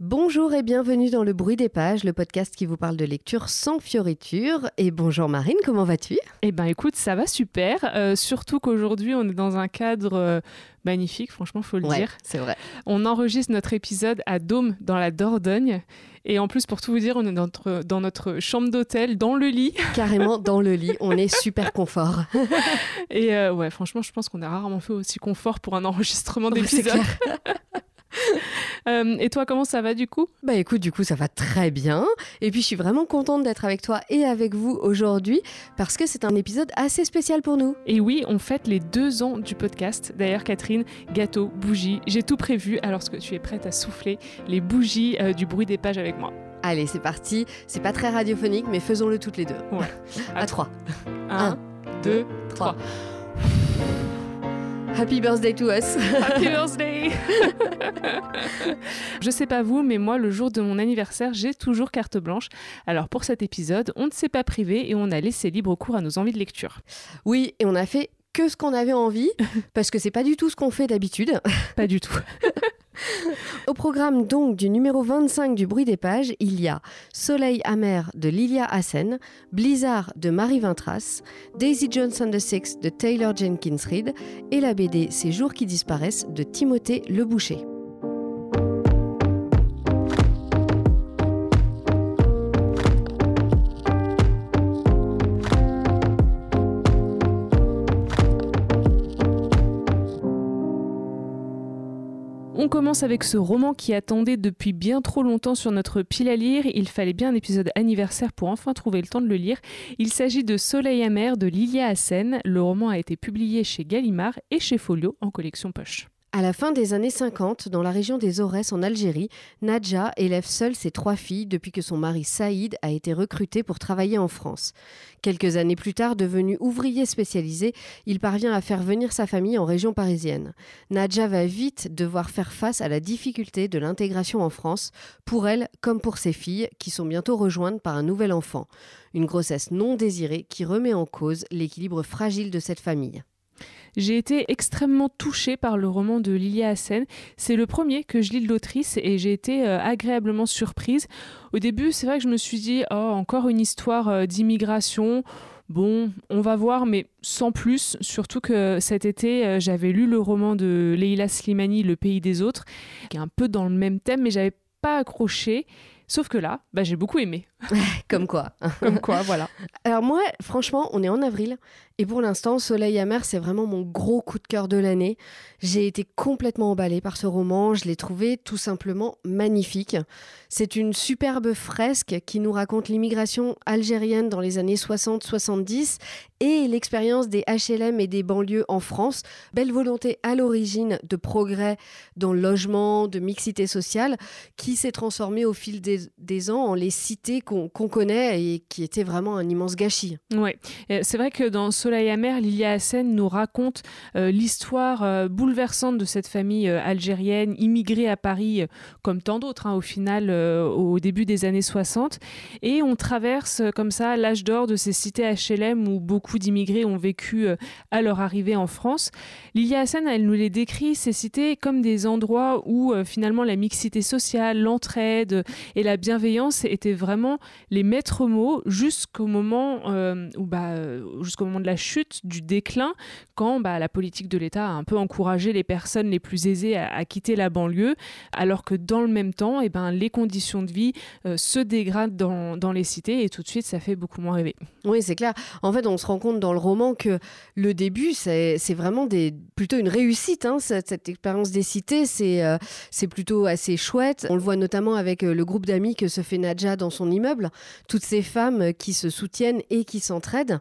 Bonjour et bienvenue dans Le Bruit des Pages, le podcast qui vous parle de lecture sans fioriture. Et bonjour Marine, comment vas-tu? Eh ben écoute, ça va super. Euh, surtout qu'aujourd'hui, on est dans un cadre euh, magnifique, franchement, faut le Ouais, dire. c'est vrai. On enregistre notre épisode à Dôme, dans la Dordogne. Et en plus, pour tout vous dire, on est dans notre, dans notre chambre d'hôtel, dans le lit. Carrément dans le lit, on est super confort. Et euh, ouais, franchement, je pense qu'on a rarement fait aussi confort pour un enregistrement Ouais, d'épisode. Euh, et toi, comment ça va du coup? Bah écoute, du coup ça va très bien. Et puis je suis vraiment contente d'être avec toi et avec vous aujourd'hui parce que c'est un épisode assez spécial pour nous. Et oui, on fête les deux ans du podcast. D'ailleurs, Catherine, gâteau, bougies, j'ai tout prévu. Alors que tu es prête à souffler les bougies euh, du bruit des pages avec moi. Allez, c'est parti. C'est pas très radiophonique, mais faisons-le toutes les deux. Ouais. À trois. Un, deux, trois. Happy birthday to us. Happy birthday Je sais pas vous, mais moi, le jour de mon anniversaire, j'ai toujours carte blanche. Alors pour cet épisode, on ne s'est pas privé et on a laissé libre cours à nos envies de lecture. Oui, et on a fait que ce qu'on avait envie parce que c'est pas du tout ce qu'on fait d'habitude. Pas du tout. Au programme donc du numéro 25 du bruit des pages, il y a Soleil amer de Lilia Hassen, Blizzard de Marie Vintras, Daisy Johnson the Six de Taylor Jenkins Reid et la BD Ces jours qui disparaissent de Timothée Le Boucher. On commence avec ce roman qui attendait depuis bien trop longtemps sur notre pile à lire. Il fallait bien un épisode anniversaire pour enfin trouver le temps de le lire. Il s'agit de Soleil amer de Lilia Hassen. Le roman a été publié chez Gallimard et chez Folio en collection poche. À la fin des années 50, dans la région des Aurès en Algérie, Nadja élève seule ses trois filles depuis que son mari Saïd a été recruté pour travailler en France. Quelques années plus tard, devenu ouvrier spécialisé, il parvient à faire venir sa famille en région parisienne. Nadja va vite devoir faire face à la difficulté de l'intégration en France, pour elle comme pour ses filles, qui sont bientôt rejointes par un nouvel enfant. Une grossesse non désirée qui remet en cause l'équilibre fragile de cette famille. J'ai été extrêmement touchée par le roman de Lilia Hassen. C'est le premier que je lis de l'autrice et j'ai été euh, agréablement surprise. Au début, c'est vrai que je me suis dit, oh, encore une histoire euh, d'immigration. Bon, on va voir, mais sans plus. Surtout que cet été, euh, j'avais lu le roman de Leila Slimani, Le pays des autres, qui est un peu dans le même thème, mais j'avais pas accroché. Sauf que là, bah, j'ai beaucoup aimé. Comme quoi. Comme quoi, voilà. Alors moi, franchement, on est en avril et pour l'instant, Soleil amer, c'est vraiment mon gros coup de cœur de l'année. J'ai été complètement emballée par ce roman, je l'ai trouvé tout simplement magnifique. C'est une superbe fresque qui nous raconte l'immigration algérienne dans les années 60-70 et l'expérience des HLM et des banlieues en France. Belle volonté à l'origine de progrès dans le logement, de mixité sociale, qui s'est transformée au fil des, des ans en les cités qu'on connaît et qui était vraiment un immense gâchis. Euh, c'est vrai que dans Soleil amer, Lilia Hassen nous raconte euh, l'histoire euh, bouleversante de cette famille euh, algérienne immigrée à Paris, comme tant d'autres hein, au final, au début des années 60. Et on traverse comme ça l'âge d'or de ces cités HLM où beaucoup d'immigrés ont vécu à leur arrivée en France. Lilia Hassen, elle nous les décrit, ces cités, comme des endroits où finalement la mixité sociale, l'entraide et la bienveillance étaient vraiment les maîtres mots jusqu'au moment euh, où bah, euh, jusqu'au moment de la chute, du déclin, quand bah, la politique de l'État a un peu encouragé les personnes les plus aisées à, quitter la banlieue, alors que dans le même temps, eh ben, les conditions de vie euh, se dégradent dans, dans les cités et tout de suite, ça fait beaucoup moins rêver. Oui, c'est clair. En fait, on se rend compte dans le roman que le début, c'est vraiment des, plutôt une réussite. hein, cette, expérience des cités, c'est euh, c'est plutôt assez chouette. On le voit notamment avec euh, le groupe d'amis que se fait Nadja dans son immeuble. Toutes ces femmes euh, qui se soutiennent et qui s'entraident.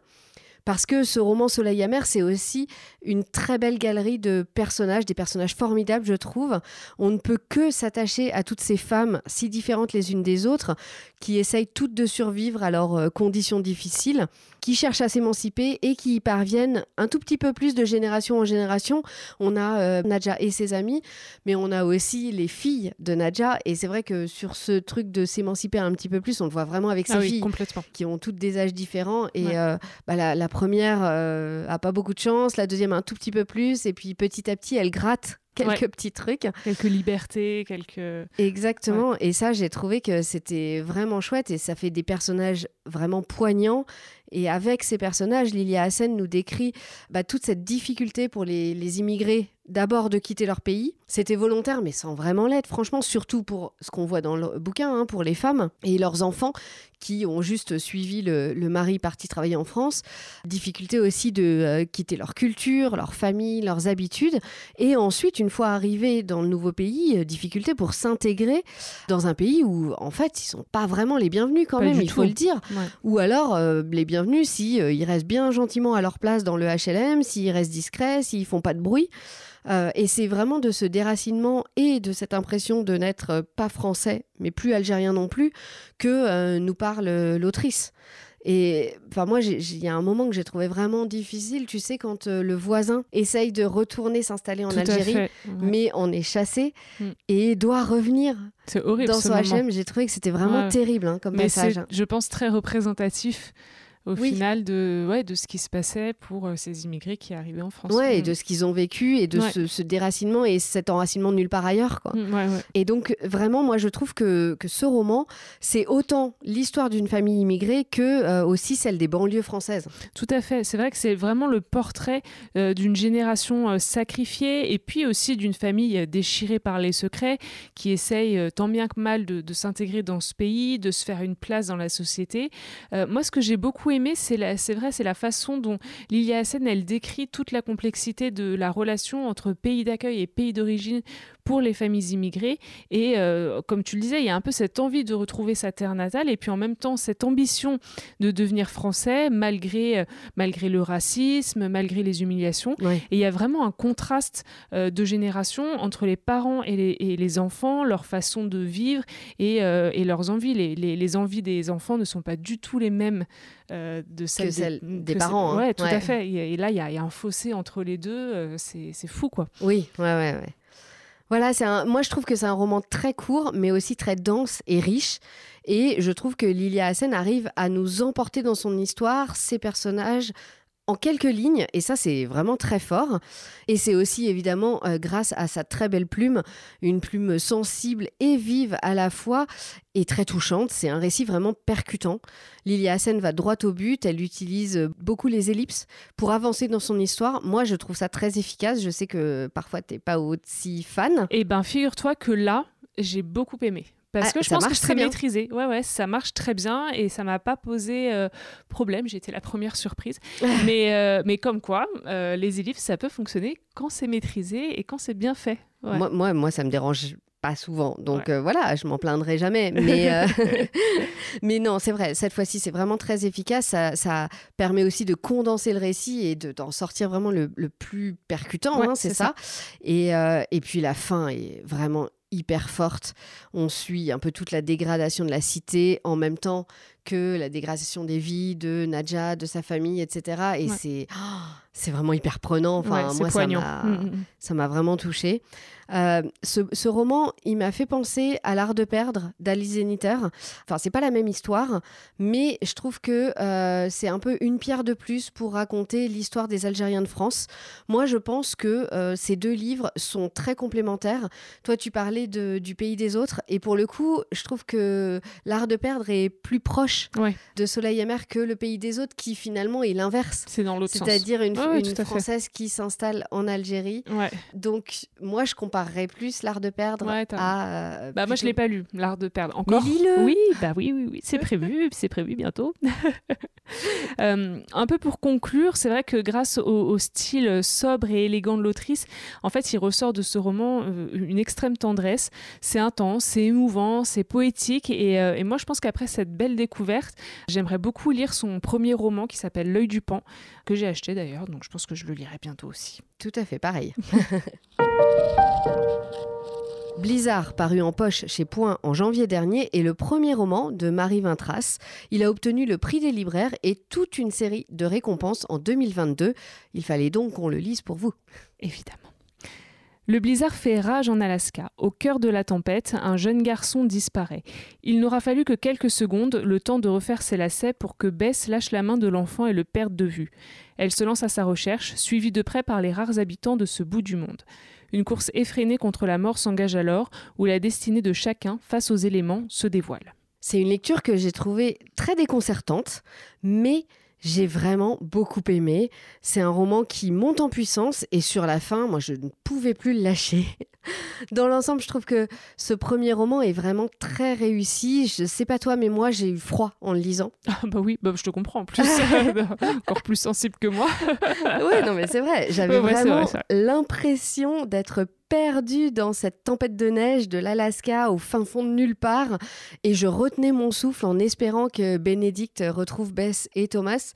Parce que ce roman Soleil amer, c'est aussi une très belle galerie de personnages, des personnages formidables, je trouve. On ne peut que s'attacher à toutes ces femmes si différentes les unes des autres, qui essayent toutes de survivre à leurs euh, conditions difficiles, qui cherchent à s'émanciper et qui y parviennent un tout petit peu plus de génération en génération. On a euh, Nadja et ses amis, mais on a aussi les filles de Nadja. Et c'est vrai que sur ce truc de s'émanciper un petit peu plus, on le voit vraiment avec ses Ah oui, filles complètement. qui ont toutes des âges différents. Et Ouais. euh, bah, la, la première euh, a pas beaucoup de chance, la deuxième un tout petit peu plus, et puis petit à petit, elle gratte quelques petits trucs. Quelques libertés, quelques... Exactement. Et ça, j'ai trouvé que c'était vraiment chouette et ça fait des personnages vraiment poignants. Et avec ces personnages, Lilia Hassen nous décrit bah, toute cette difficulté pour les, les immigrés d'abord de quitter leur pays. C'était volontaire, mais sans vraiment l'être, franchement, surtout pour ce qu'on voit dans le bouquin, hein, pour les femmes et leurs enfants qui ont juste suivi le, mari parti travailler en France. Difficulté aussi de euh, quitter leur culture, leur famille, leurs habitudes. Et ensuite, une fois arrivés dans le nouveau pays, euh, difficulté pour s'intégrer dans un pays où, en fait, ils sont pas vraiment les bienvenus quand même, il faut le dire. Ou alors, euh, les bienvenus si ils restent bien gentiment à leur place dans le HLM, s'ils restent discrets, s'ils font pas de bruit. Euh, et c'est vraiment de ce déracinement et de cette impression de n'être euh, pas français, mais plus algérien non plus, que euh, nous parle l'autrice. Et enfin, moi, il y a un moment que j'ai trouvé vraiment difficile, tu sais, quand le voisin essaye de retourner s'installer en Algérie, mais on est chassé mm. et doit revenir. C'est horrible. Dans son HM, j'ai trouvé que c'était vraiment terrible hein, comme mais message. Je pense très représentatif au final de, ouais, de ce qui se passait pour euh, ces immigrés qui arrivaient en France. Ouais, et de ce qu'ils ont vécu et de ce, déracinement et cet enracinement nulle part ailleurs. Quoi. Mm, et donc, vraiment, moi, je trouve que, que ce roman, c'est autant l'histoire d'une famille immigrée que euh, aussi celle des banlieues françaises. Tout à fait. C'est vrai que c'est vraiment le portrait euh, d'une génération sacrifiée et puis aussi d'une famille déchirée par les secrets qui essaye tant bien que mal de, de s'intégrer dans ce pays, de se faire une place dans la société. moi, ce que j'ai beaucoup aimé, c'est vrai, c'est la façon dont Lilia Hassen, elle décrit toute la complexité de la relation entre pays d'accueil et pays d'origine pour les familles immigrées. Et euh, comme tu le disais, il y a un peu cette envie de retrouver sa terre natale et puis en même temps cette ambition de devenir français malgré, euh, malgré le racisme, malgré les humiliations. Et il y a vraiment un contraste euh, de génération entre les parents et les, enfants, leur façon de vivre et, leurs envies. Les, les, envies des enfants ne sont pas du tout les mêmes de celles des, parents. Hein. Ouais, tout à fait. Et, là, il y, a, un fossé entre les deux. c'est fou, quoi. Oui, ouais, ouais, ouais. Voilà, moi je trouve que c'est un roman très court, mais aussi très dense et riche. Et je trouve que Lilia Hassen arrive à nous emporter dans son histoire, ses personnages, en quelques lignes, et ça c'est vraiment très fort. Et c'est aussi évidemment euh, grâce à sa très belle plume, une plume sensible et vive à la fois, et très touchante. C'est un récit vraiment percutant. Lilia Hassen va droit au but, elle utilise beaucoup les ellipses pour avancer dans son histoire. Moi je trouve ça très efficace, je sais que parfois t'es pas aussi fan. Eh ben figure-toi que là, j'ai beaucoup aimé. Parce ah, que je pense que c'est maîtrisé. Ouais, ouais, ça marche très bien et ça m'a pas posé euh, problème. J'étais la première surprise. mais, euh, mais comme quoi, euh, les ellipses, ça peut fonctionner quand c'est maîtrisé et quand c'est bien fait. Moi, moi, moi, ça me dérange pas souvent. Donc voilà, je m'en plaindrai jamais. Mais, mais non, c'est vrai, cette fois-ci, c'est vraiment très efficace. Ça, ça, permet aussi de condenser le récit et d'en sortir vraiment le, le plus percutant, hein, c'est ça. ça. Et, et puis la fin est vraiment hyper forte. On suit un peu toute la dégradation de la cité en même temps que la dégradation des vies de Nadja, de sa famille, etc. Et c'est c'est vraiment hyper prenant. Enfin, moi, mm, mm, mm. ça m'a vraiment touchée. Euh, ce, roman, il m'a fait penser à L'Art de perdre d'Alice Zeniter. Enfin, c'est pas la même histoire, mais je trouve que euh, c'est un peu une pierre de plus pour raconter l'histoire des Algériens de France. Moi, je pense que euh, ces deux livres sont très complémentaires. Toi, tu parlais de, du pays des autres, et pour le coup, je trouve que L'Art de perdre est plus proche de Soleil et Mer que Le pays des autres, qui finalement est l'inverse. C'est dans l'autre sens. C'est-à-dire une, une Française qui s'installe en Algérie. Donc, moi, je compare plus L'Art de perdre à. Euh, bah, moi, je l'ai pas lu, L'Art de perdre. Encore Mais Oui, bah oui, oui, oui. c'est prévu, c'est prévu bientôt. Euh, un peu pour conclure, c'est vrai que grâce au, style sobre et élégant de l'autrice, en fait, il ressort de ce roman euh, une extrême tendresse. C'est intense, c'est émouvant, c'est poétique. Et, et, moi, je pense qu'après cette belle découverte, j'aimerais beaucoup lire son premier roman qui s'appelle L'œil du pan, que j'ai acheté d'ailleurs. Donc, je pense que je le lirai bientôt aussi. Tout à fait, pareil. Blizzard, paru en poche chez Point en janvier dernier, est le premier roman de Marie Vintras. Il a obtenu le prix des libraires et toute une série de récompenses en 2022. Il fallait donc qu'on le lise pour vous. Évidemment. Le blizzard fait rage en Alaska. Au cœur de la tempête, un jeune garçon disparaît. Il n'aura fallu que quelques secondes, le temps de refaire ses lacets pour que Bess lâche la main de l'enfant et le perde de vue. Elle se lance à sa recherche, suivie de près par les rares habitants de ce bout du monde. Une course effrénée contre la mort s'engage alors, où la destinée de chacun face aux éléments se dévoile. C'est une lecture que j'ai trouvée très déconcertante, mais j'ai vraiment beaucoup aimé. C'est un roman qui monte en puissance et sur la fin, moi, je ne pouvais plus le lâcher. Dans l'ensemble, je trouve que ce premier roman est vraiment très réussi. Je sais pas toi, mais moi, j'ai eu froid en le lisant. Ah bah oui, bah je te comprends en plus. Encore plus sensible que moi. oui, non mais c'est vrai. J'avais vraiment l'impression d'être perdu dans cette tempête de neige de l'Alaska au fin fond de nulle part et je retenais mon souffle en espérant que Bénédicte retrouve Bess et Thomas.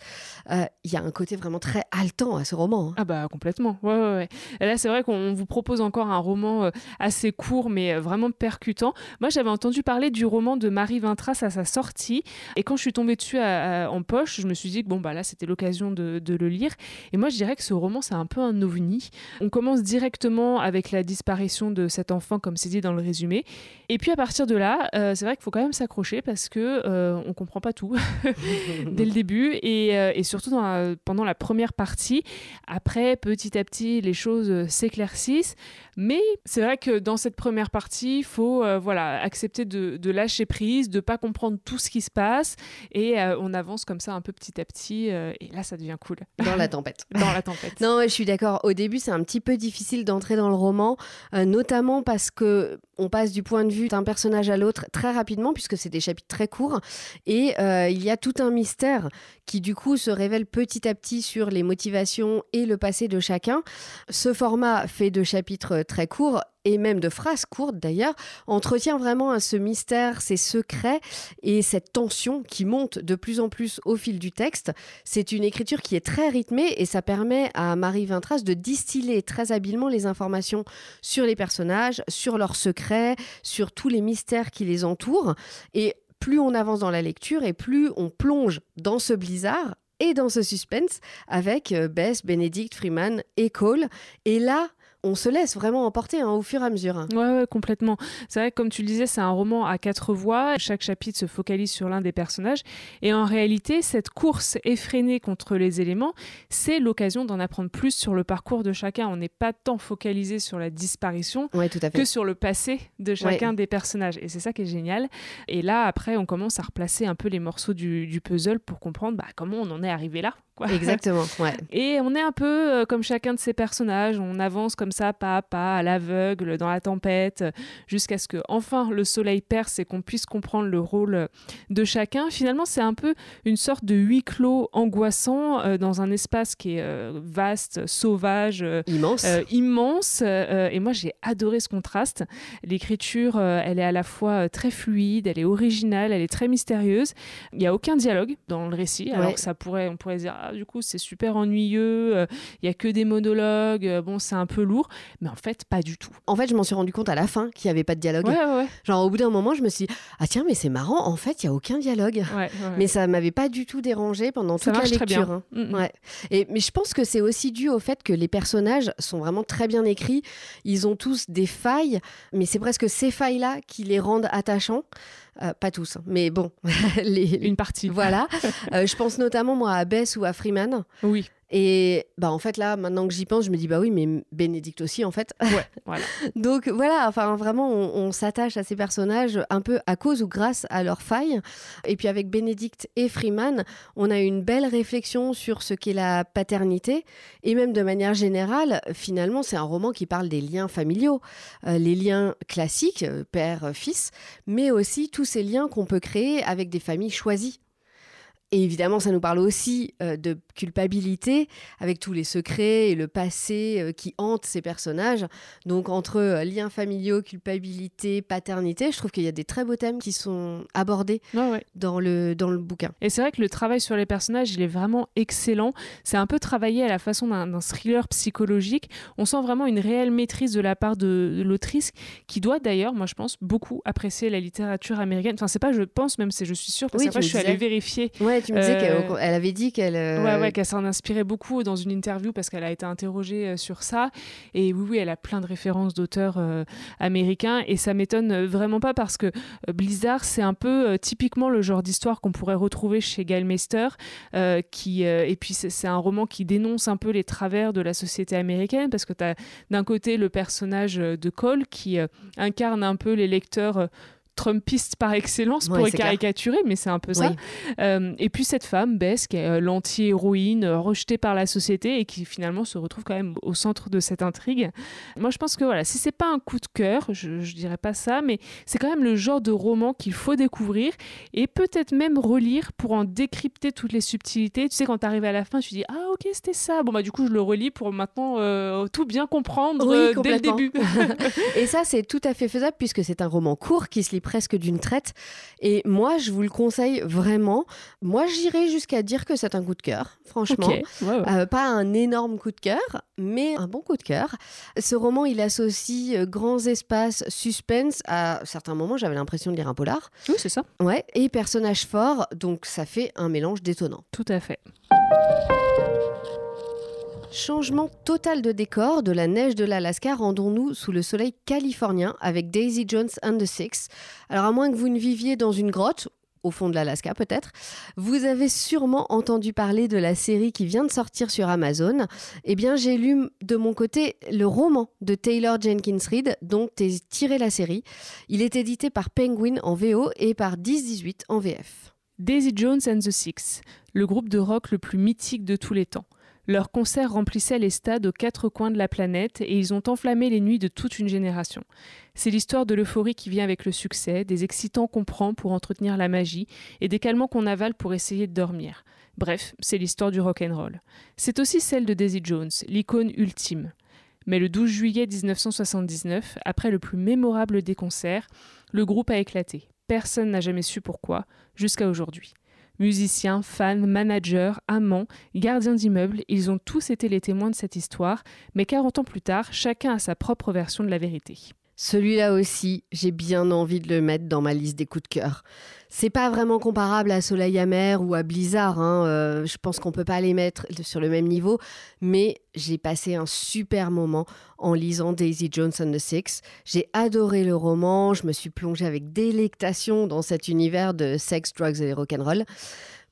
Euh, il y a un côté vraiment très haletant à ce roman. Hein. Ah bah complètement. Ouais, ouais, ouais. là c'est vrai qu'on vous propose encore un roman euh, assez court mais euh, vraiment percutant. Moi j'avais entendu parler du roman de Marie Vintras à sa sortie et quand je suis tombée dessus en poche, je me suis dit que bon bah là c'était l'occasion de, de le lire et moi je dirais que ce roman c'est un peu un ovni. On commence directement avec la disparition de cet enfant, comme c'est dit dans le résumé. Et puis à partir de là, euh, c'est vrai qu'il faut quand même s'accrocher parce que euh, on comprend pas tout dès le début et, euh, et surtout dans pendant la première partie. Après, petit à petit, les choses s'éclaircissent. Mais c'est vrai que dans cette première partie, il faut voilà accepter de, de, lâcher prise, de pas comprendre tout ce qui se passe et on avance comme ça un peu petit à petit. et là, ça devient cool. Dans la tempête. dans la tempête. non, je suis d'accord. Au début, c'est un petit peu difficile d'entrer dans le roman euh, notamment parce que on passe du point de vue d'un personnage à l'autre très rapidement, puisque c'est des chapitres très courts, et euh, il y a tout un mystère qui du coup se révèle petit à petit sur les motivations et le passé de chacun. Ce format fait de chapitres très courts et même de phrases courtes d'ailleurs, entretient vraiment ce mystère, ces secrets et cette tension qui monte de plus en plus au fil du texte. C'est une écriture qui est très rythmée et ça permet à Marie Vintras de distiller très habilement les informations sur les personnages, sur leurs secrets, sur tous les mystères qui les entourent. Et plus on avance dans la lecture et plus on plonge dans ce blizzard et dans ce suspense avec euh, Bess, Benedict, Freeman et Cole. Et là, on se laisse vraiment emporter hein, au fur et à mesure. Ouais, complètement. C'est vrai que comme tu le disais, c'est un roman à quatre voix. Chaque chapitre se focalise sur l'un des personnages. Et en réalité, cette course effrénée contre les éléments, c'est l'occasion d'en apprendre plus sur le parcours de chacun. On n'est pas tant focalisé sur la disparition que sur le passé de chacun des personnages. Et c'est ça qui est génial. Et là, après, on commence à replacer un peu les morceaux du, puzzle pour comprendre bah, comment on en est arrivé là. Exactement, ouais. Et on est un peu euh, comme chacun de ces personnages, on avance comme ça, pas à pas, à l'aveugle, dans la tempête, jusqu'à ce que enfin le soleil perce et qu'on puisse comprendre le rôle de chacun. Finalement, c'est un peu une sorte de huis clos angoissant euh, dans un espace qui est euh, vaste, sauvage, immense. immense. et moi, j'ai adoré ce contraste. L'écriture, elle est à la fois très fluide, elle est originale, elle est très mystérieuse. Il n'y a aucun dialogue dans le récit, alors que ça pourrait, on pourrait dire du coup, c'est super ennuyeux, euh, il y a que des monologues, euh, bon, c'est un peu lourd. Mais en fait, pas du tout. En fait, je m'en suis rendu compte à la fin qu'il n'y avait pas de dialogue. Genre, au bout d'un moment, je me suis dit, ah tiens, mais c'est marrant, en fait, il n'y a aucun dialogue. mais ça m'avait pas du tout dérangé pendant toute la lecture. Hein. Mm, mm. Et, mais je pense que c'est aussi dû au fait que les personnages sont vraiment très bien écrits. Ils ont tous des failles, mais c'est presque ces failles-là qui les rendent attachants. Euh, pas tous, hein. mais bon. Une partie. Voilà. Euh, je pense notamment, moi, à Bess ou à Freeman. Oui. Et bah en fait là, maintenant que j'y pense, je me dis bah oui, mais Bénédicte aussi en fait. Ouais, voilà. Donc voilà, enfin vraiment, on, s'attache à ces personnages un peu à cause ou grâce à leurs failles. Et puis avec Bénédicte et Freeman, on a une belle réflexion sur ce qu'est la paternité et même de manière générale, finalement, c'est un roman qui parle des liens familiaux, euh, les liens classiques, euh, père-fils, mais aussi tous ces liens qu'on peut créer avec des familles choisies. Et évidemment, ça nous parle aussi euh, de culpabilité, avec tous les secrets et le passé euh, qui hantent ces personnages. Donc, entre euh, liens familiaux, culpabilité, paternité, je trouve qu'il y a des très beaux thèmes qui sont abordés dans, le, dans le bouquin. Et c'est vrai que le travail sur les personnages, il est vraiment excellent. C'est un peu travaillé à la façon d'un thriller psychologique. On sent vraiment une réelle maîtrise de la part de, l'autrice, qui doit d'ailleurs, moi je pense, beaucoup apprécier la littérature américaine. Enfin, c'est pas je pense, même si je suis sûre, parce que je suis allée vérifier. Ouais, tu me disais qu'elle avait dit qu'elle. Ouais, ouais, qu'elle s'en inspirait beaucoup dans une interview parce qu'elle a été interrogée sur ça. Et oui, oui, elle a plein de références d'auteurs américains et ça m'étonne vraiment pas parce que Blizzard, c'est un peu typiquement le genre d'histoire qu'on pourrait retrouver chez Gail Meister, qui et puis c'est un roman qui dénonce un peu les travers de la société américaine parce que tu as d'un côté le personnage de Cole qui incarne un peu les lecteurs Trumpiste par excellence pour les caricaturer, mais c'est un peu ça. Euh, et puis cette femme, Bess, qui est euh, l'anti-héroïne euh, rejetée par la société et qui finalement se retrouve quand même au centre de cette intrigue. Moi, je pense que voilà, si c'est pas un coup de cœur, je, je dirais pas ça, mais c'est quand même le genre de roman qu'il faut découvrir et peut-être même relire pour en décrypter toutes les subtilités. Tu sais, quand tu arrives à la fin, tu dis ah ok c'était ça. Bon bah du coup je le relis pour maintenant tout bien comprendre dès le début. et ça c'est tout à fait faisable puisque c'est un roman court qui se lit presque d'une traite. Et moi, je vous le conseille vraiment. Moi, j'irais jusqu'à dire que c'est un coup de cœur, franchement. Euh, pas un énorme coup de cœur, mais un bon coup de cœur. Ce roman, il associe euh, grands espaces, suspense. À certains moments, j'avais l'impression de lire un polar. Oui, c'est ça. Ouais, et personnages forts, donc ça fait un mélange détonnant. Tout à fait. Changement total de décor de la neige de l'Alaska, rendons-nous sous le soleil californien avec Daisy Jones and the Six. Alors à moins que vous ne viviez dans une grotte, au fond de l'Alaska peut-être, vous avez sûrement entendu parler de la série qui vient de sortir sur Amazon. Eh bien j'ai lu de mon côté le roman de Taylor Jenkins Reid dont est tiré la série. Il est édité par Penguin en VO et par 1018 en VF. Daisy Jones and the Six, le groupe de rock le plus mythique de tous les temps. Leurs concerts remplissaient les stades aux quatre coins de la planète et ils ont enflammé les nuits de toute une génération. C'est l'histoire de l'euphorie qui vient avec le succès, des excitants qu'on prend pour entretenir la magie et des calmants qu'on avale pour essayer de dormir. Bref, c'est l'histoire du rock'n'roll. C'est aussi celle de Daisy Jones, l'icône ultime. Mais le 12 juillet 1979, après le plus mémorable des concerts, le groupe a éclaté. Personne n'a jamais su pourquoi, jusqu'à aujourd'hui. Musiciens, fans, managers, amants, gardiens d'immeubles, ils ont tous été les témoins de cette histoire, mais 40 ans plus tard, chacun a sa propre version de la vérité. Celui-là aussi, j'ai bien envie de le mettre dans ma liste des coups de cœur. C'est pas vraiment comparable à Soleil amer ou à Blizzard. Hein, euh, je pense qu'on peut pas les mettre sur le même niveau, mais j'ai passé un super moment en lisant Daisy Jones and the Six. J'ai adoré le roman. Je me suis plongée avec délectation dans cet univers de sex, drugs et rock'n'roll.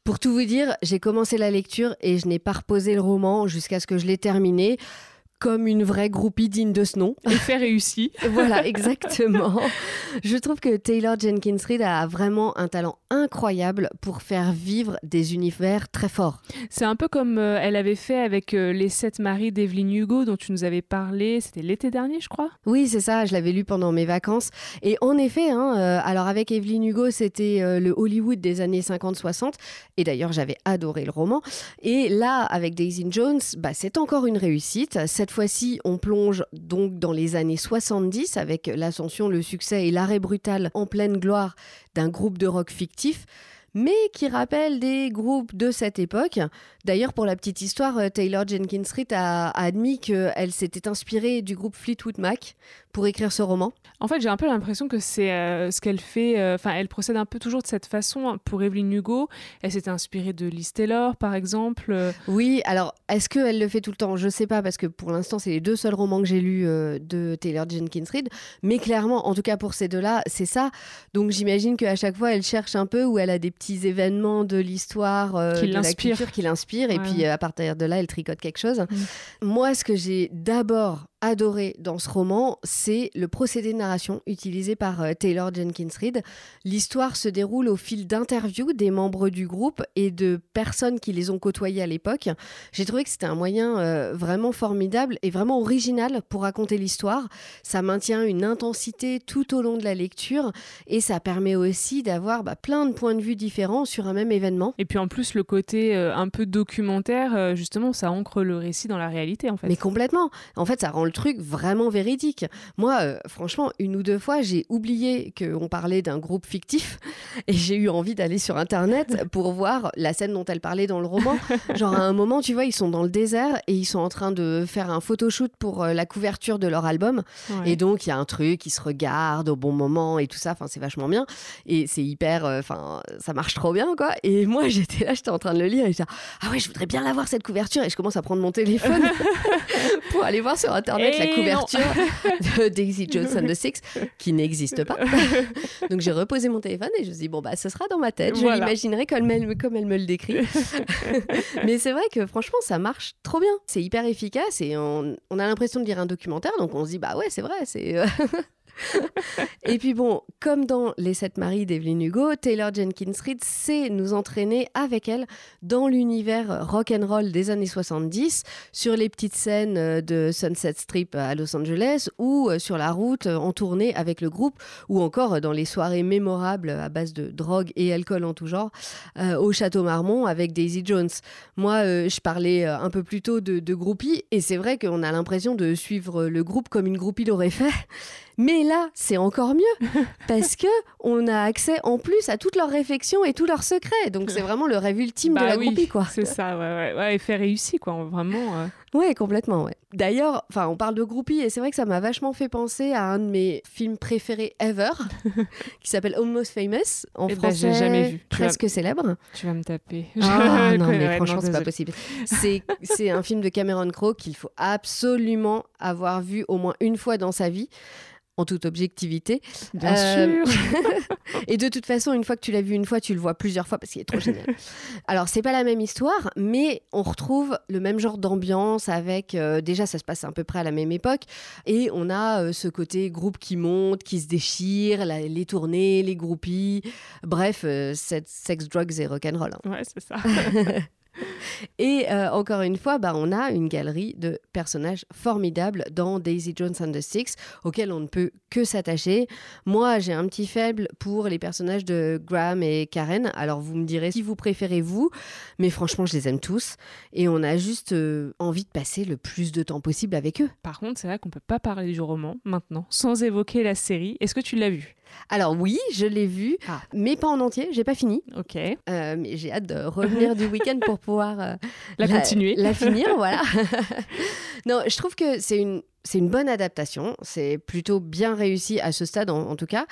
Pour tout vous dire, j'ai commencé la lecture et je n'ai pas reposé le roman jusqu'à ce que je l'ai terminé comme une vraie groupie digne de ce nom. Effet réussi. voilà, exactement. Je trouve que Taylor Jenkins Reid a vraiment un talent incroyable pour faire vivre des univers très forts. C'est un peu comme euh, elle avait fait avec euh, Les Sept Maris d'Evelyn Hugo dont tu nous avais parlé, c'était l'été dernier je crois. Oui c'est ça, je l'avais lu pendant mes vacances. Et en effet, hein, euh, alors avec Evelyn Hugo c'était le Hollywood des années 50-60 et d'ailleurs j'avais adoré le roman. Et là avec Daisy Jones, bah, c'est encore une réussite. Cette cette fois-ci, on plonge donc dans les années 70 avec l'ascension, le succès et l'arrêt brutal en pleine gloire d'un groupe de rock fictif mais qui rappelle des groupes de cette époque. D'ailleurs, pour la petite histoire, euh, Taylor Jenkins Reid a, admis qu'elle s'était inspirée du groupe Fleetwood Mac pour écrire ce roman? En fait, j'ai un peu l'impression que c'est euh, ce qu'elle fait. Euh, enfin, elle procède un peu toujours de cette façon. Pour Evelyn Hugo, elle s'était inspirée de Liz Taylor, par exemple. Oui, alors est-ce qu'elle le fait tout le temps? Je ne sais pas, parce que pour l'instant, c'est les deux seuls romans que j'ai lus de Taylor Jenkins Reid. Mais clairement, en tout cas pour ces deux-là, c'est ça. Donc j'imagine qu'à chaque fois, elle cherche un peu où elle a des petits événements de l'histoire, euh, de la culture qui l'inspirent. Et puis euh, à partir de là, elle tricote quelque chose. Mm. Moi, ce que j'ai d'abord adoré dans ce roman, c'est le procédé de narration utilisé par euh, Taylor Jenkins Reid. L'histoire se déroule au fil d'interviews des membres du groupe et de personnes qui les ont côtoyés à l'époque. J'ai trouvé que c'était un moyen euh, vraiment formidable et vraiment original pour raconter l'histoire. Ça maintient une intensité tout au long de la lecture et ça permet aussi d'avoir bah, plein de points de vue différents sur un même événement. Et puis en plus, le côté euh, un peu documentaire, justement, ça ancre le récit dans la réalité en fait. Mais complètement. En fait, ça rend le truc vraiment véridique. Moi, euh, franchement, une ou deux fois, j'ai oublié qu'on parlait d'un groupe fictif et j'ai eu envie d'aller sur Internet pour voir la scène dont elle parlait dans le roman. Genre, à un moment, tu vois, ils sont dans le désert et ils sont en train de faire un photoshoot pour euh, la couverture de leur album. Ouais. Et donc, il y a un truc, ils se regardent au bon moment et tout ça. Enfin, c'est vachement bien. Et c'est hyper. euh, Enfin, ça marche trop bien, quoi. Et moi, j'étais là, j'étais en train de le lire et j'étais ah ouais, je voudrais bien l'avoir cette couverture. Et je commence à prendre mon téléphone pour aller voir sur Internet la Et non. couverture de Daisy Jones and the Six, qui n'existe pas. Donc, j'ai reposé mon téléphone et je me suis dit, bon, bah, ce sera dans ma tête. Je Voilà. l'imaginerai comme elle, comme elle me le décrit. Mais c'est vrai que franchement, ça marche trop bien. C'est hyper efficace et on, on a l'impression de lire un documentaire, donc on se dit, bah ouais, c'est vrai, c'est. et puis bon, comme dans Les Sept Maris d'Evelyn Hugo, Taylor Jenkins Reid sait nous entraîner avec elle dans l'univers rock and roll des années 70, sur les petites scènes euh, de Sunset Strip à Los Angeles ou euh, sur la route euh, en tournée avec le groupe ou encore dans les soirées mémorables à base de drogue et alcool en tout genre au Château Marmont avec Daisy Jones. Moi, je parlais un peu plus tôt de, de groupie et c'est vrai qu'on a l'impression de suivre le groupe comme une groupie l'aurait fait. Mais là, c'est encore mieux parce que on a accès en plus à toutes leurs réflexions et tous leurs secrets. Donc c'est vraiment le rêve ultime de Bah la oui, groupie, quoi. C'est ça, ouais, ouais, ouais, effet réussi, quoi, vraiment. euh. Ouais, complètement, ouais. D'ailleurs, enfin, on parle de groupie et c'est vrai que ça m'a vachement fait penser à un de mes films préférés ever, qui s'appelle Almost Famous en Eh ben, français. j'ai jamais vu. Tu Presque célèbre. Tu vas me taper. Ah, non, mais franchement, c'est pas possible. C'est c'est un film de Cameron Crowe qu'il faut absolument avoir vu au moins une fois dans sa vie. En toute objectivité. Bien Euh, sûr. Et de toute façon, une fois que tu l'as vu une fois, tu le vois plusieurs fois parce qu'il est trop génial. Alors, c'est pas la même histoire, mais on retrouve le même genre d'ambiance avec. euh, déjà, ça se passe à peu près à la même époque. Et on a euh, ce côté groupe qui monte, qui se déchire, la- les tournées, les groupies. Bref, sex, drugs et rock'n'roll. hein. Ouais, c'est ça. Et euh, encore une fois, bah, on a une galerie de personnages formidables dans Daisy Jones and the Six, auxquels on ne peut que s'attacher. Moi, j'ai un petit faible pour les personnages de Graham et Karen. Alors, vous me direz si vous préférez vous, mais franchement, je les aime tous. Et on a juste euh, envie de passer le plus de temps possible avec eux. Par contre, c'est vrai qu'on peut pas parler du roman maintenant sans évoquer la série. Est-ce que tu l'as vu? Alors oui, je l'ai vu, Ah. mais pas en entier. J'ai pas fini, Ok. Euh, mais j'ai hâte de revenir du week-end pour pouvoir euh, La continuer. La finir, voilà. non, je trouve que c'est une, c'est une bonne adaptation. C'est plutôt bien réussi à ce stade, en, en tout cas.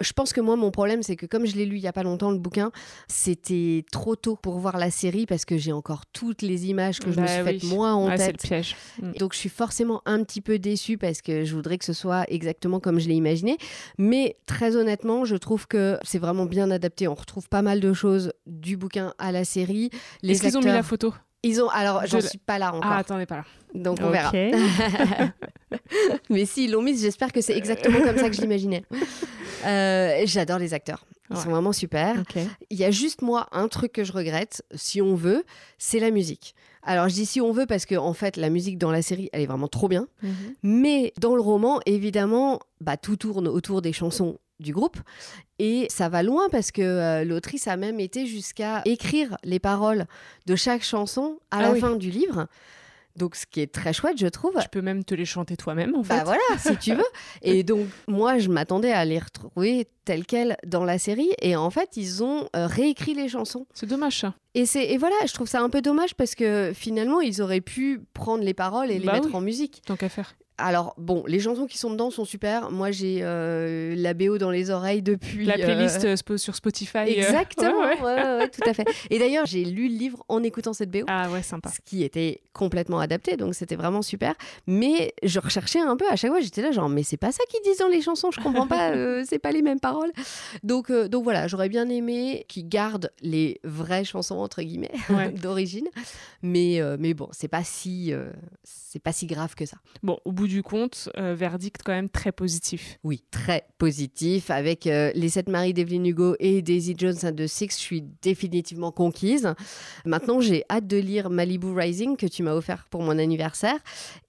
Je pense que moi, mon problème, c'est que comme je l'ai lu il y a pas longtemps, le bouquin, c'était trop tôt pour voir la série parce que j'ai encore toutes les images que je me Bah suis faites moi en Ouais, c'est le tête. piège. Mm. Donc je suis forcément un petit peu déçue parce que je voudrais que ce soit exactement comme je l'ai imaginé. Mais très honnêtement, je trouve que c'est vraiment bien adapté. On retrouve pas mal de choses du bouquin à la série. Les Est-ce qu'ils ont mis la photo? Ils ont. Alors, Je j'en suis pas là encore. Ah, attendez pas là. donc on verra. Mais s'ils l'ont mise, j'espère que c'est exactement comme ça que je l'imaginais. Euh, J'adore les acteurs. Ils Ouais. sont vraiment super. Il y a juste moi un truc que je regrette, si on veut, c'est la musique. Alors je dis si on veut parce que en fait la musique dans la série elle est vraiment trop bien, Mhm. mais dans le roman évidemment bah, tout tourne autour des chansons du groupe et ça va loin parce que euh, l'autrice a même été jusqu'à écrire les paroles de chaque chanson à Ah la oui. fin du livre. Donc ce qui est très chouette je trouve. Tu peux même te les chanter toi-même en fait. Bah voilà, si tu veux. Et donc, moi, je m'attendais à les retrouver telles quelles dans la série. Et en fait, ils ont euh, réécrit les chansons. C'est dommage ça. Et, c'est, et voilà, je trouve ça un peu dommage parce que finalement, ils auraient pu prendre les paroles et les Bah mettre oui. en musique. Tant qu'à faire. Alors, bon, les chansons qui sont dedans sont super. Moi, j'ai euh, la BO dans les oreilles depuis. La euh, playlist euh, sur Spotify. Exactement, ouais, ouais. ouais, ouais, ouais, tout à fait. Et d'ailleurs, j'ai lu le livre en écoutant cette BO Ah ouais, sympa. ce qui était complètement adapté, donc c'était vraiment super. Mais je recherchais un peu à chaque fois, j'étais là genre mais c'est pas ça qu'ils disent dans les chansons, je comprends pas, euh, c'est pas les mêmes paroles. Donc donc voilà, j'aurais bien aimé qu'ils gardent les vraies chansons entre guillemets d'origine, mais mais bon c'est pas si c'est pas si grave que ça. Bon, au bout du compte, euh, verdict quand même très positif. Oui, très positif avec euh, les sept maris d'Evelyn Hugo et Daisy Jones and the Six, je suis définitivement conquise. Maintenant, j'ai hâte de lire Malibu Rising que tu m'as offert pour mon anniversaire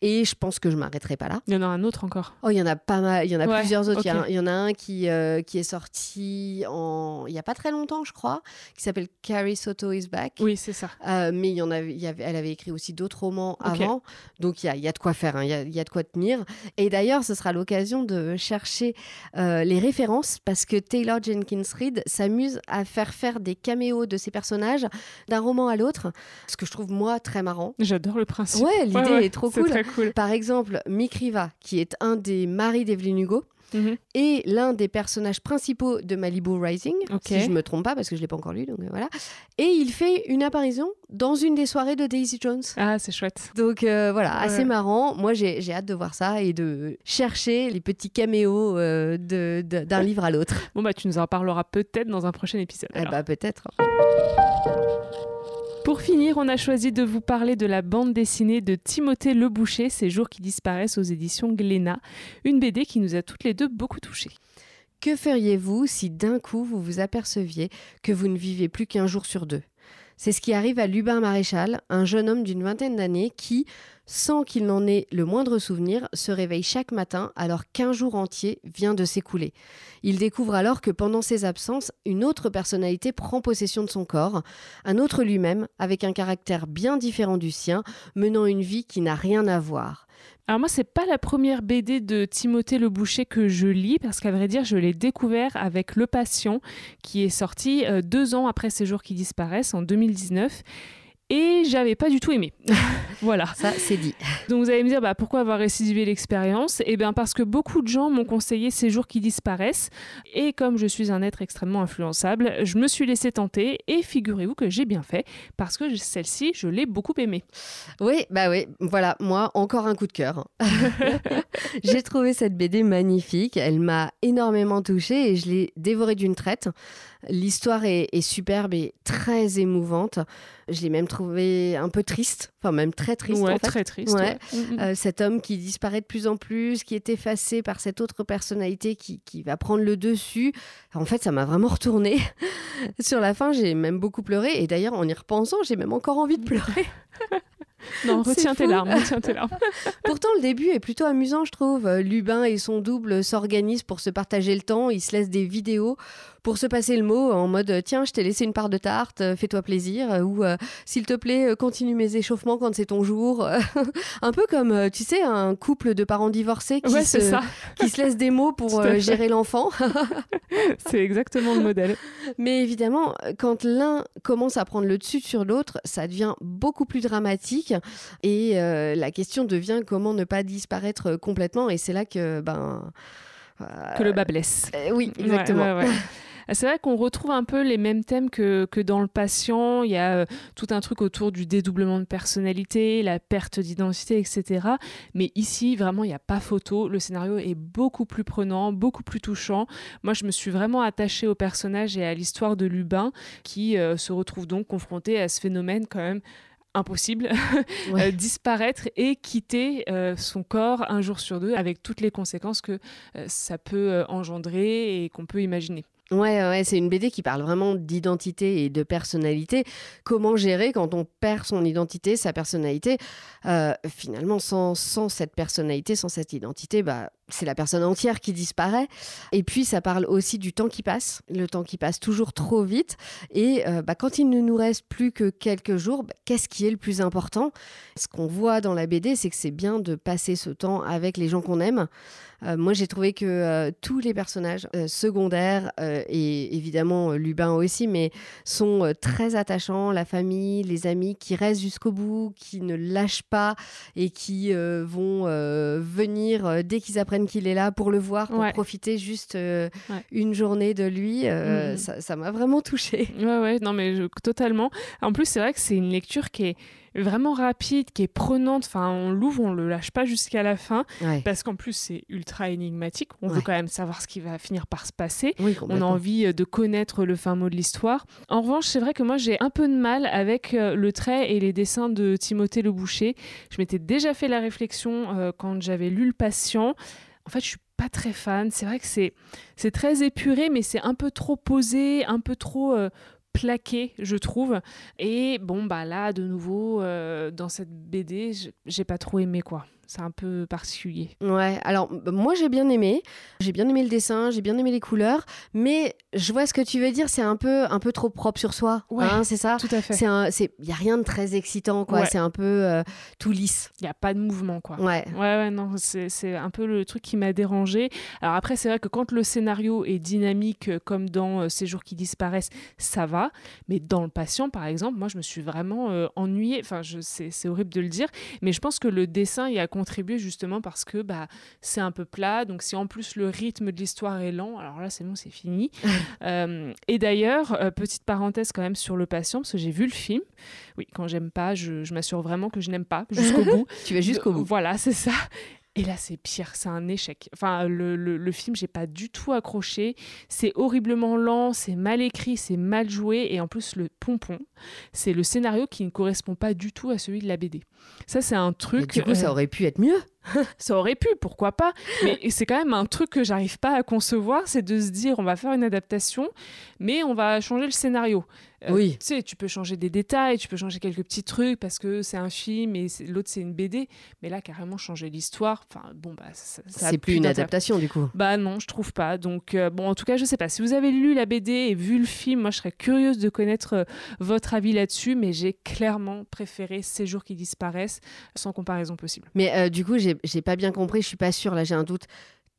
et je pense que je m'arrêterai pas là. Il y en a un autre encore. Oh, il y en a pas mal, il y en a Ouais, plusieurs autres. Il y a ok. un- Il y, en a un qui, euh, qui est sorti en... il y a pas très longtemps, je crois, qui s'appelle Carrie Soto is Back. Oui, c'est ça. Mais il y en avait, il y avait, elle avait écrit aussi d'autres romans avant, donc il y a, y a de quoi faire, hein. il y, a, y a de quoi retenir. Et d'ailleurs, ce sera l'occasion de chercher euh, les références parce que Taylor Jenkins Reid s'amuse à faire faire des caméos de ses personnages d'un roman à l'autre, ce que je trouve moi très marrant. J'adore le principe. Ouais, l'idée est trop cool. Très cool. Par exemple, Mick Riva, qui est un des maris d'Evelyn Hugo, Mhm. et l'un des personnages principaux de Malibu Rising, si je me trompe pas parce que je l'ai pas encore lu, donc euh, voilà. Et il fait une apparition dans une des soirées de Daisy Jones. Ah, c'est chouette. Donc euh, voilà, assez marrant. Moi, j'ai hâte de voir ça et de chercher les petits caméos euh, d'un livre à l'autre. Bon bah, tu nous en parleras peut-être dans un prochain épisode. Eh bah peut-être. Pour finir, on a choisi de vous parler de la bande dessinée de Timothée Le Boucher, Ces jours qui disparaissent aux éditions Glénat, une BD qui nous a toutes les deux beaucoup touchées. Que feriez-vous si d'un coup vous vous aperceviez que vous ne vivez plus qu'un jour sur deux? C'est ce qui arrive à Lubin Maréchal, un jeune homme d'une vingtaine d'années qui, sans qu'il n'en ait le moindre souvenir, se réveille chaque matin alors qu'un jour entier vient de s'écouler. Il découvre alors que pendant ses absences, une autre personnalité prend possession de son corps, un autre lui-même, avec un caractère bien différent du sien, menant une vie qui n'a rien à voir. Alors moi, c'est pas la première BD de Timothée Le Boucher que je lis, parce qu'à vrai dire, je l'ai découvert avec Le Patient, qui est sorti euh, deux ans après Ces jours qui disparaissent, en 2019 et j'avais pas du tout aimé. voilà. Ça, c'est dit. Donc vous allez me dire, bah, pourquoi avoir récidivé l'expérience? Eh bien parce que beaucoup de gens m'ont conseillé ces jours qui disparaissent. Et comme je suis un être extrêmement influençable, je me suis laissé tenter et figurez-vous que j'ai bien fait parce que celle-ci, je l'ai beaucoup aimée. Oui, bah oui, voilà, moi, encore un coup de cœur. j'ai trouvé cette BD magnifique, elle m'a énormément touchée et je l'ai dévorée d'une traite. L'histoire est, superbe et très émouvante. Je l'ai même trouvé un peu triste, enfin même très triste. Ouais, en fait. très triste. Ouais. Mm, mm. Euh, cet homme qui disparaît de plus en plus, qui est effacé par cette autre personnalité qui, qui va prendre le dessus. En fait, ça m'a vraiment retourné. Sur la fin, j'ai même beaucoup pleuré. Et d'ailleurs, en y repensant, j'ai même encore envie de pleurer. Non, retiens tes larmes, Pourtant, le début est plutôt amusant, je trouve. Lubin et son double s'organisent pour se partager le temps. Ils se laissent des vidéos pour se passer le mot en mode tiens, je t'ai laissé une part de tarte, euh, fais-toi plaisir, euh, ou euh, s'il te plaît, continue mes échauffements quand c'est ton jour. un peu comme, tu sais, un couple de parents divorcés qui, se, qui se laissent des mots pour gérer l'enfant. c'est exactement le modèle. Mais évidemment, quand l'un commence à prendre le dessus sur l'autre, ça devient beaucoup plus dramatique et la question devient comment ne pas disparaître complètement. Et c'est là que ben que le bas blesse. oui, exactement. C'est vrai qu'on retrouve un peu les mêmes thèmes que, que dans le patient. Il y a euh, tout un truc autour du dédoublement de personnalité, la perte d'identité, etc. Mais ici, vraiment, il n'y a pas photo. Le scénario est beaucoup plus prenant, beaucoup plus touchant. Moi, je me suis vraiment attachée au personnage et à l'histoire de Lubin, qui euh, se retrouve donc confronté à ce phénomène quand même impossible, euh, disparaître et quitter son corps un jour sur deux avec toutes les conséquences que ça peut engendrer et qu'on peut imaginer. Ouais, ouais c'est une BD qui parle vraiment d'identité et de personnalité. Comment gérer quand on perd son identité, sa personnalité euh, Finalement, sans, sans, cette personnalité, sans cette identité, bah, c'est la personne entière qui disparaît. Et puis, ça parle aussi du temps qui passe, le temps qui passe toujours trop vite. Et euh, bah, quand il ne nous reste plus que quelques jours, bah, qu'est-ce qui est le plus important? Ce qu'on voit dans la BD, c'est que c'est bien de passer ce temps avec les gens qu'on aime. Euh, moi, j'ai trouvé que euh, tous les personnages secondaires, et évidemment Lubin aussi, mais sont très attachants. La famille, les amis qui restent jusqu'au bout, qui ne lâchent pas et qui vont venir dès qu'ils apprennent qu'il est là pour le voir, pour profiter juste une journée de lui. Mm. Ça m'a vraiment touchée. Ouais, ouais, non, mais totalement. En plus, c'est vrai que c'est une lecture qui est vraiment rapide, qui est prenante. Enfin, on l'ouvre, on le lâche pas jusqu'à la fin, parce qu'en plus c'est ultra énigmatique. On veut quand même savoir ce qui va finir par se passer. on a envie euh, de connaître le fin mot de l'histoire. En revanche, c'est vrai que moi j'ai un peu de mal avec euh, le trait et les dessins de Timothée Le Boucher. Je m'étais déjà fait la réflexion euh, quand j'avais lu Le Patient. En fait, je suis pas très fan. C'est vrai que c'est c'est très épuré, mais c'est un peu trop posé, un peu trop plaqué, je trouve. Et bon, bah là, de nouveau, euh, dans cette BD, j'ai pas trop aimé quoi. C'est un peu particulier. Ouais, alors moi j'ai bien aimé, j'ai bien aimé le dessin, j'ai bien aimé les couleurs, mais je vois ce que tu veux dire, c'est un peu un peu trop propre sur soi, Ouais, hein, c'est ça? Tout à fait. C'est c'est, y a rien de très excitant quoi. Ouais. C'est un peu euh, tout lisse. Il n'y a pas de mouvement, quoi. Ouais. Ouais, ouais, non, c'est un peu le truc qui m'a dérangé. Alors après, c'est vrai que quand le scénario est dynamique, euh, comme dans euh, Ces jours qui disparaissent, ça va. Mais dans Le Patient, par exemple, moi, je me suis vraiment euh, ennuyée. Enfin, je- c'est c'est horrible de le dire, mais je pense que le dessin y a contribué justement parce que bah, c'est un peu plat. Donc, si en plus le rythme de l'histoire est lent, alors là, c'est bon, c'est fini. Euh, et d'ailleurs, euh, petite parenthèse quand même sur Le Patient, parce que j'ai vu le film. Oui, quand j'aime pas, je, je m'assure vraiment que je n'aime pas jusqu'au bout. Tu vas jusqu'au bout. Voilà, c'est ça. Et là, c'est pire, c'est un échec. Enfin, le, le, le film, j'ai pas du tout accroché. C'est horriblement lent, c'est mal écrit, c'est mal joué. Et en plus, le pompon, c'est le scénario qui ne correspond pas du tout à celui de la BD. Ça, c'est un Mais truc. du coup, ça euh, aurait pu être mieux. ça aurait pu, pourquoi pas. Mais c'est quand même un truc que j'arrive pas à concevoir, c'est de se dire on va faire une adaptation, mais on va changer le scénario. Euh, Oui. Tu sais, tu peux changer des détails, tu peux changer quelques petits trucs parce que c'est un film et l'autre c'est une BD. Mais là, carrément changer l'histoire, enfin bon, bah ça, ça C'est plus une adaptation du coup. Bah non, je trouve pas. Donc euh, bon, en tout cas, je sais pas. Si vous avez lu la BD et vu le film, moi je serais curieuse de connaître euh, votre avis là-dessus, mais j'ai clairement préféré Ces jours qui disparaissent, sans comparaison possible. Mais du coup, j'ai j'ai pas bien compris. Je suis pas sûre. Là, j'ai un doute.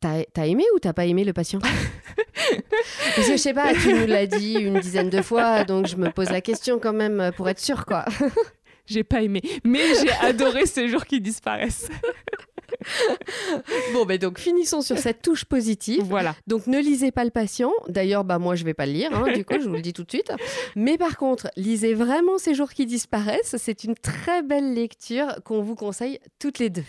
T'as as aimé ou t'as pas aimé le patient? Parce que je sais pas, tu nous l'as dit une dizaine de fois, donc je me pose la question quand même pour être sûre, quoi. J'ai pas aimé, mais j'ai adoré Ces jours qui disparaissent. Bon, ben donc finissons sur cette touche positive. voilà. Donc ne lisez pas le patient. D'ailleurs, bah moi je vais pas le lire, hein, du coup je vous le dis tout de suite. Mais par contre, lisez vraiment ces jours qui disparaissent. C'est une très belle lecture qu'on vous conseille toutes les deux.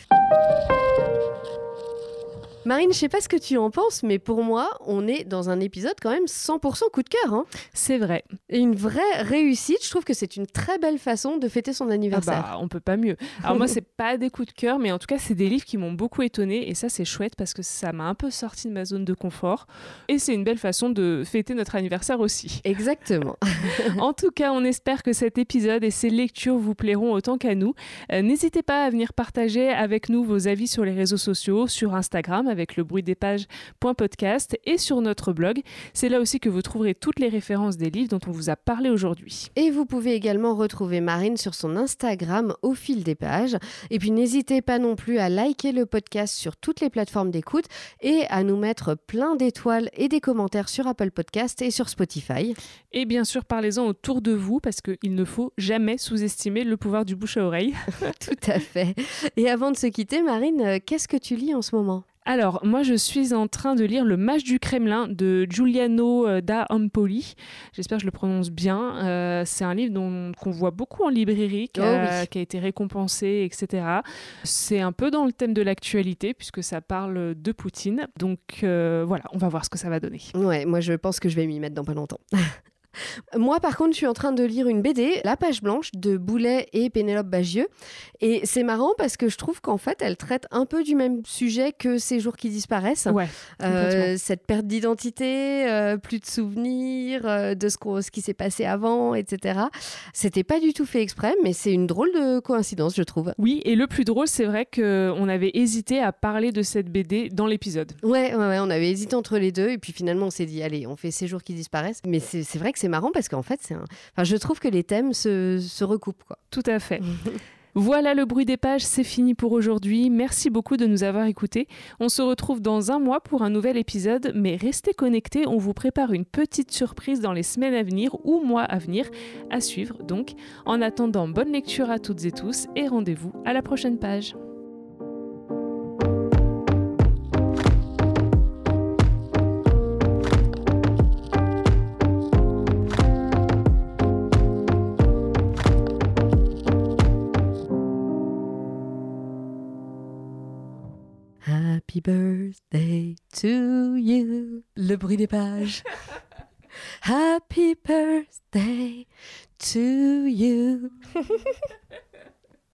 Marine, je sais pas ce que tu en penses, mais pour moi, on est dans un épisode quand même 100% coup de cœur. hein. C'est vrai. Et une vraie réussite. Je trouve que c'est une très belle façon de fêter son Ah anniversaire. bah, on peut pas mieux. Alors moi, c'est pas des coups de cœur, mais en tout cas, c'est des livres qui m'ont beaucoup étonnée et ça, c'est chouette parce que ça m'a un peu sorti de ma zone de confort et c'est une belle façon de fêter notre anniversaire aussi. Exactement. en tout cas, on espère que cet épisode et ces lectures vous plairont autant qu'à nous. Euh, N'hésitez pas à venir partager avec nous vos avis sur les réseaux sociaux, sur Instagram avec le bruit des pages.podcast et sur notre blog. C'est là aussi que vous trouverez toutes les références des livres dont on vous a parlé aujourd'hui. Et vous pouvez également retrouver Marine sur son Instagram au fil des pages. Et puis n'hésitez pas non plus à liker le podcast sur toutes les plateformes d'écoute et à nous mettre plein d'étoiles et des commentaires sur Apple Podcast et sur Spotify. Et bien sûr, parlez-en autour de vous parce qu'il ne faut jamais sous-estimer le pouvoir du bouche à oreille. Tout à fait. Et avant de se quitter, Marine, euh, qu'est-ce que tu lis en ce moment? Alors, moi, je suis en train de lire Le Mage du Kremlin de Giuliano euh, da Ampoli. J'espère que je le prononce bien. Euh, c'est un livre dont- qu'on voit beaucoup en librairie, qui, Oh oui. qui a été récompensé, etc. C'est un peu dans le thème de l'actualité, puisque ça parle de Poutine. Donc euh, voilà, on va voir ce que ça va donner. Ouais, moi je pense que je vais m'y mettre dans pas longtemps. Moi, par contre, je suis en train de lire une BD, La Page Blanche, de Boulet et Pénélope Bagieux. Et c'est marrant parce que je trouve qu'en fait, elle traite un peu du même sujet que Ces jours qui disparaissent. Ouais, Euh, cette perte d'identité, euh, plus de souvenirs euh, de ce, qui s'est passé avant, etc. C'était pas du tout fait exprès, mais c'est une drôle de coïncidence, je trouve. Oui, et le plus drôle, c'est vrai qu'on avait hésité à parler de cette BD dans l'épisode. Ouais, ouais, ouais, on avait hésité entre les deux, et puis finalement, on s'est dit, allez, on fait Ces jours qui disparaissent. Mais c'est vrai que c'est marrant parce qu'en fait, c'est un... enfin, je trouve que les thèmes se, se recoupent, quoi. Tout à fait. Voilà le bruit des pages, c'est fini pour aujourd'hui. Merci beaucoup de nous avoir écoutés. On se retrouve dans un mois pour un nouvel épisode, mais restez connectés, on vous prépare une petite surprise dans les semaines à venir ou mois à venir à suivre. Donc, en attendant, bonne lecture à toutes et tous et rendez-vous à la prochaine page. Happy birthday to you. Le bruit des pages. Happy birthday to you.